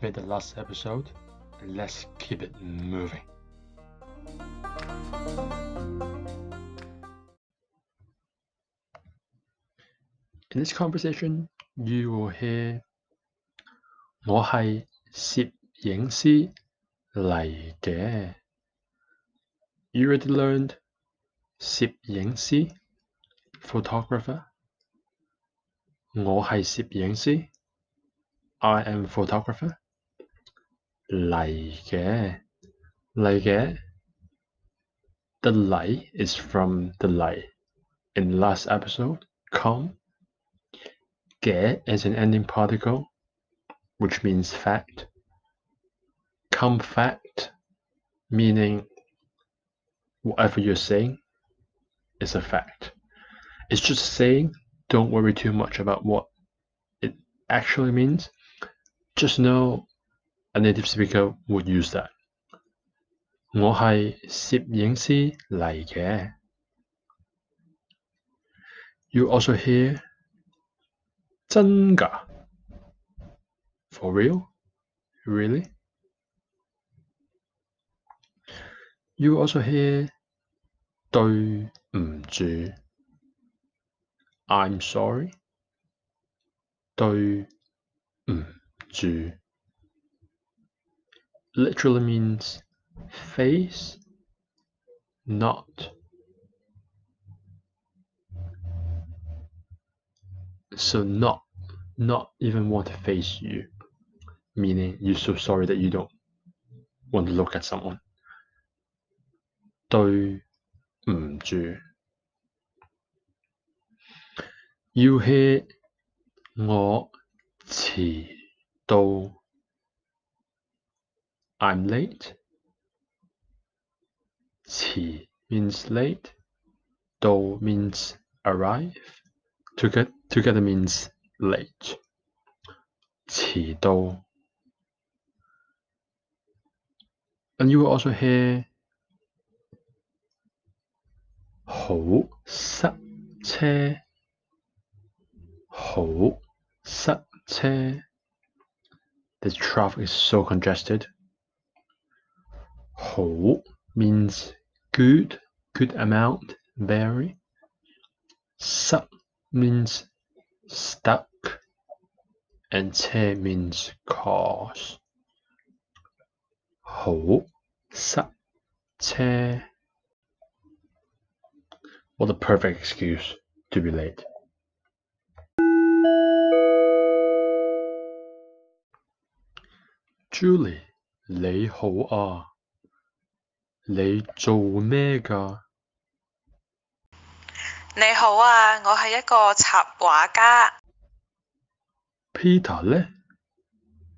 made the last episode, and let's keep it moving. In this conversation, you will hear 我系摄影师嚟嘅。You already learned 摄影师 photographer。我系摄影师，I am photographer。 嚟嘅嚟嘅，the 嚟 is from the 嚟 in the last episode. Come Ge is an ending particle, which means fact. Come fact, meaning whatever you're saying is a fact. It's just saying, don't worry too much about what it actually means. Just know a native speaker would use that. 我系摄影师嚟嘅。You also hear 真㗎？For real? Really? You also hear 对唔住，I'm sorry。对唔住 ，literally means face, not. So not not even want to face you, meaning you're so sorry that you don't want to look at someone. 对唔住要 hear 我迟到 I'm late. Qi means late. Do means arrive. Together, together means late. Qi do. And you will also hear 好塞车。好塞车。The traffic is so congested. 好 means good, good amount, very. 塞 means stuck and 车 means cars. 好塞车 What a perfect excuse to be late. Julie，你好啊， 你做咩㗎？你好啊，我係一個插畫家。 Peter 呢？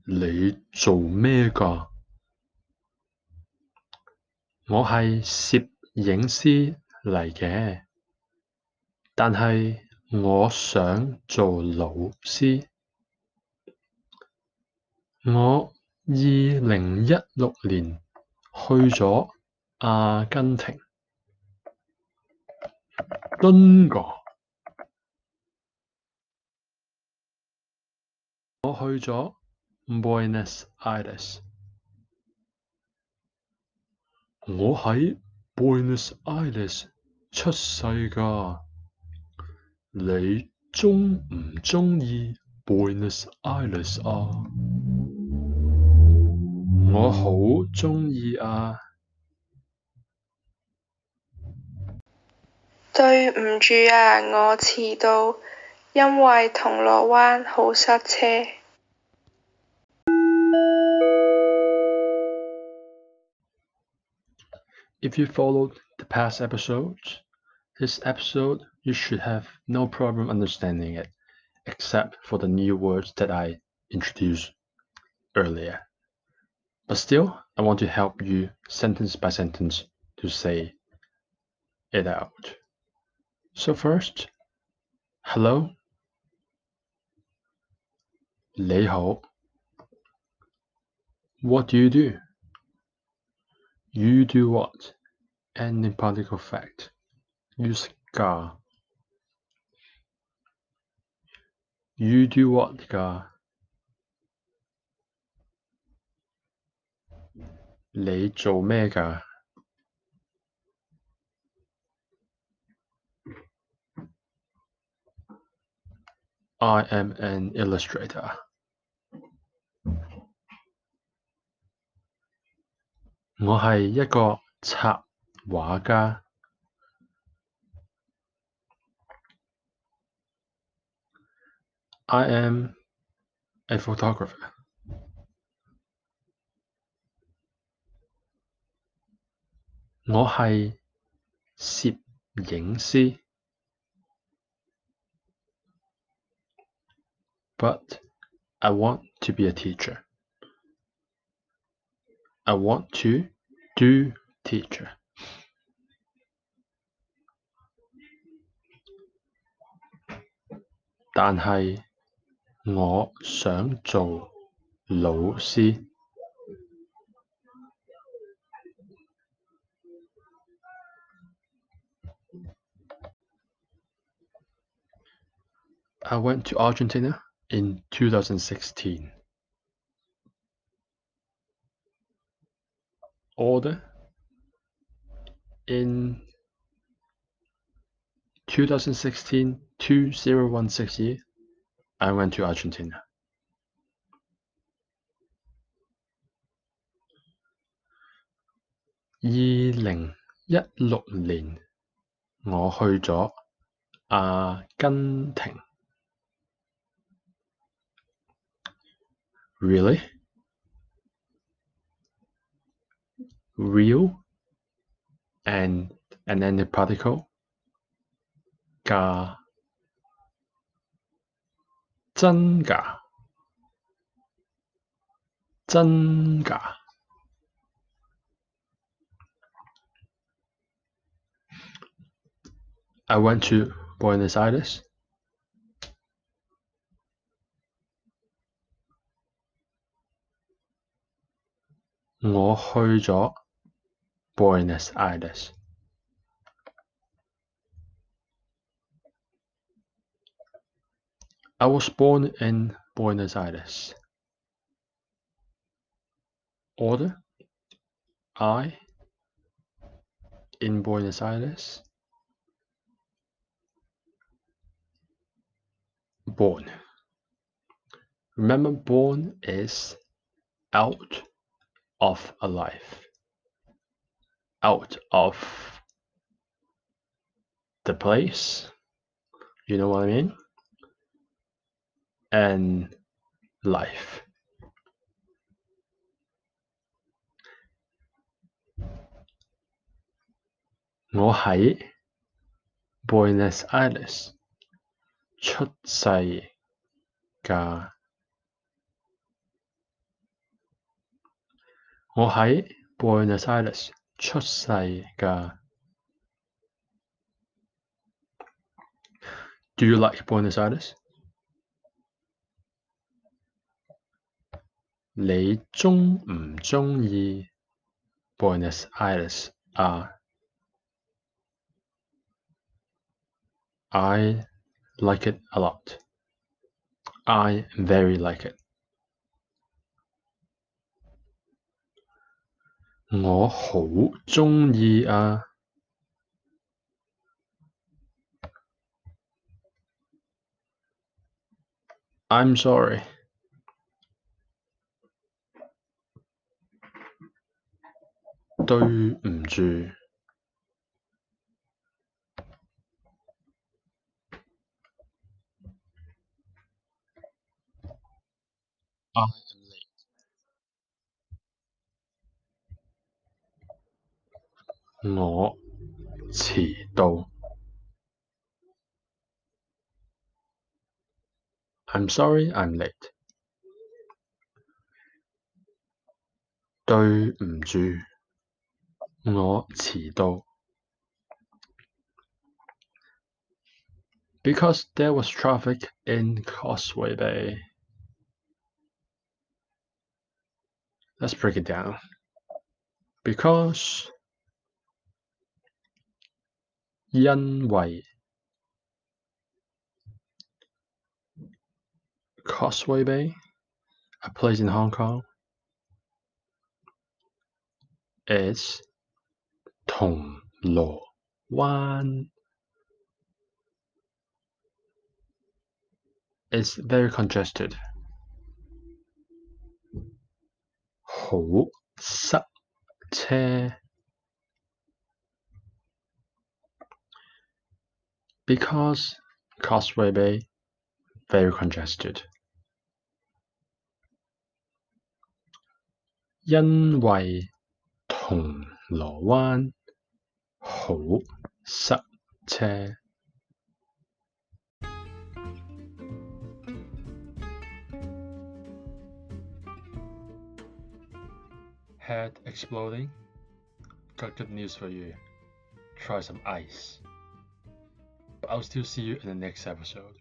你做咩㗎？我係攝影師嚟嘅，但係我想做老師。我二零一六年去咗 阿根廷，真㗎？我去咗 Buenos Aires。我喺 Buenos Aires 出世㗎。你鍾唔鍾意 Buenos Aires 啊？我好鍾意啊！ 对唔住啊，我迟到，因为铜锣湾好塞车。 If you followed the past episodes, this episode you should have no problem understanding it, except for the new words that I introduced earlier. But still, I want to help you sentence by sentence to say it out. So first, hello. 你好. What do you do? You do what? Ending particle fact. Use ga. You do what, ga? 你做咩㗎 ？I am an illustrator. 我係一個插畫家。I am a photographer. 我係攝影師。 But I want to be a teacher. I want to do teacher. 但系我想做老师。I went to Argentina in 2016. Order in 2016 2016 year, I went to Argentina. 二零一六年，我去咗阿根廷。 Really? Real and and then the particle 㗎真㗎真㗎 I went to Buenos Aires. 我去咗 Buenos Aires。I was born in Buenos Aires. Order I in Buenos Aires. Born. Remember, born is out of a life, out of the place. You know what I mean? And life.我喺 Buenos Aires 出世㗎。 我喺 Buenos Aires 出世㗎。Do you like Buenos Aires？你钟唔钟意 Buenos Aires 啊？I like it a lot. I very like it. 我好鍾意啊！I'm sorry. 對唔住。I 我迟到。I'm sorry I'm late. 对唔住，我迟到。Because there was traffic in Causeway Bay. Let's break it down. Because 因为 Causeway Bay, a place in Hong Kong. is 铜锣湾 is very congested 好塞车 because Causeway Bay very congested 因为铜锣湾好塞车 Head exploding? Got good news for you. Try some ice. I'll still see you in the next episode.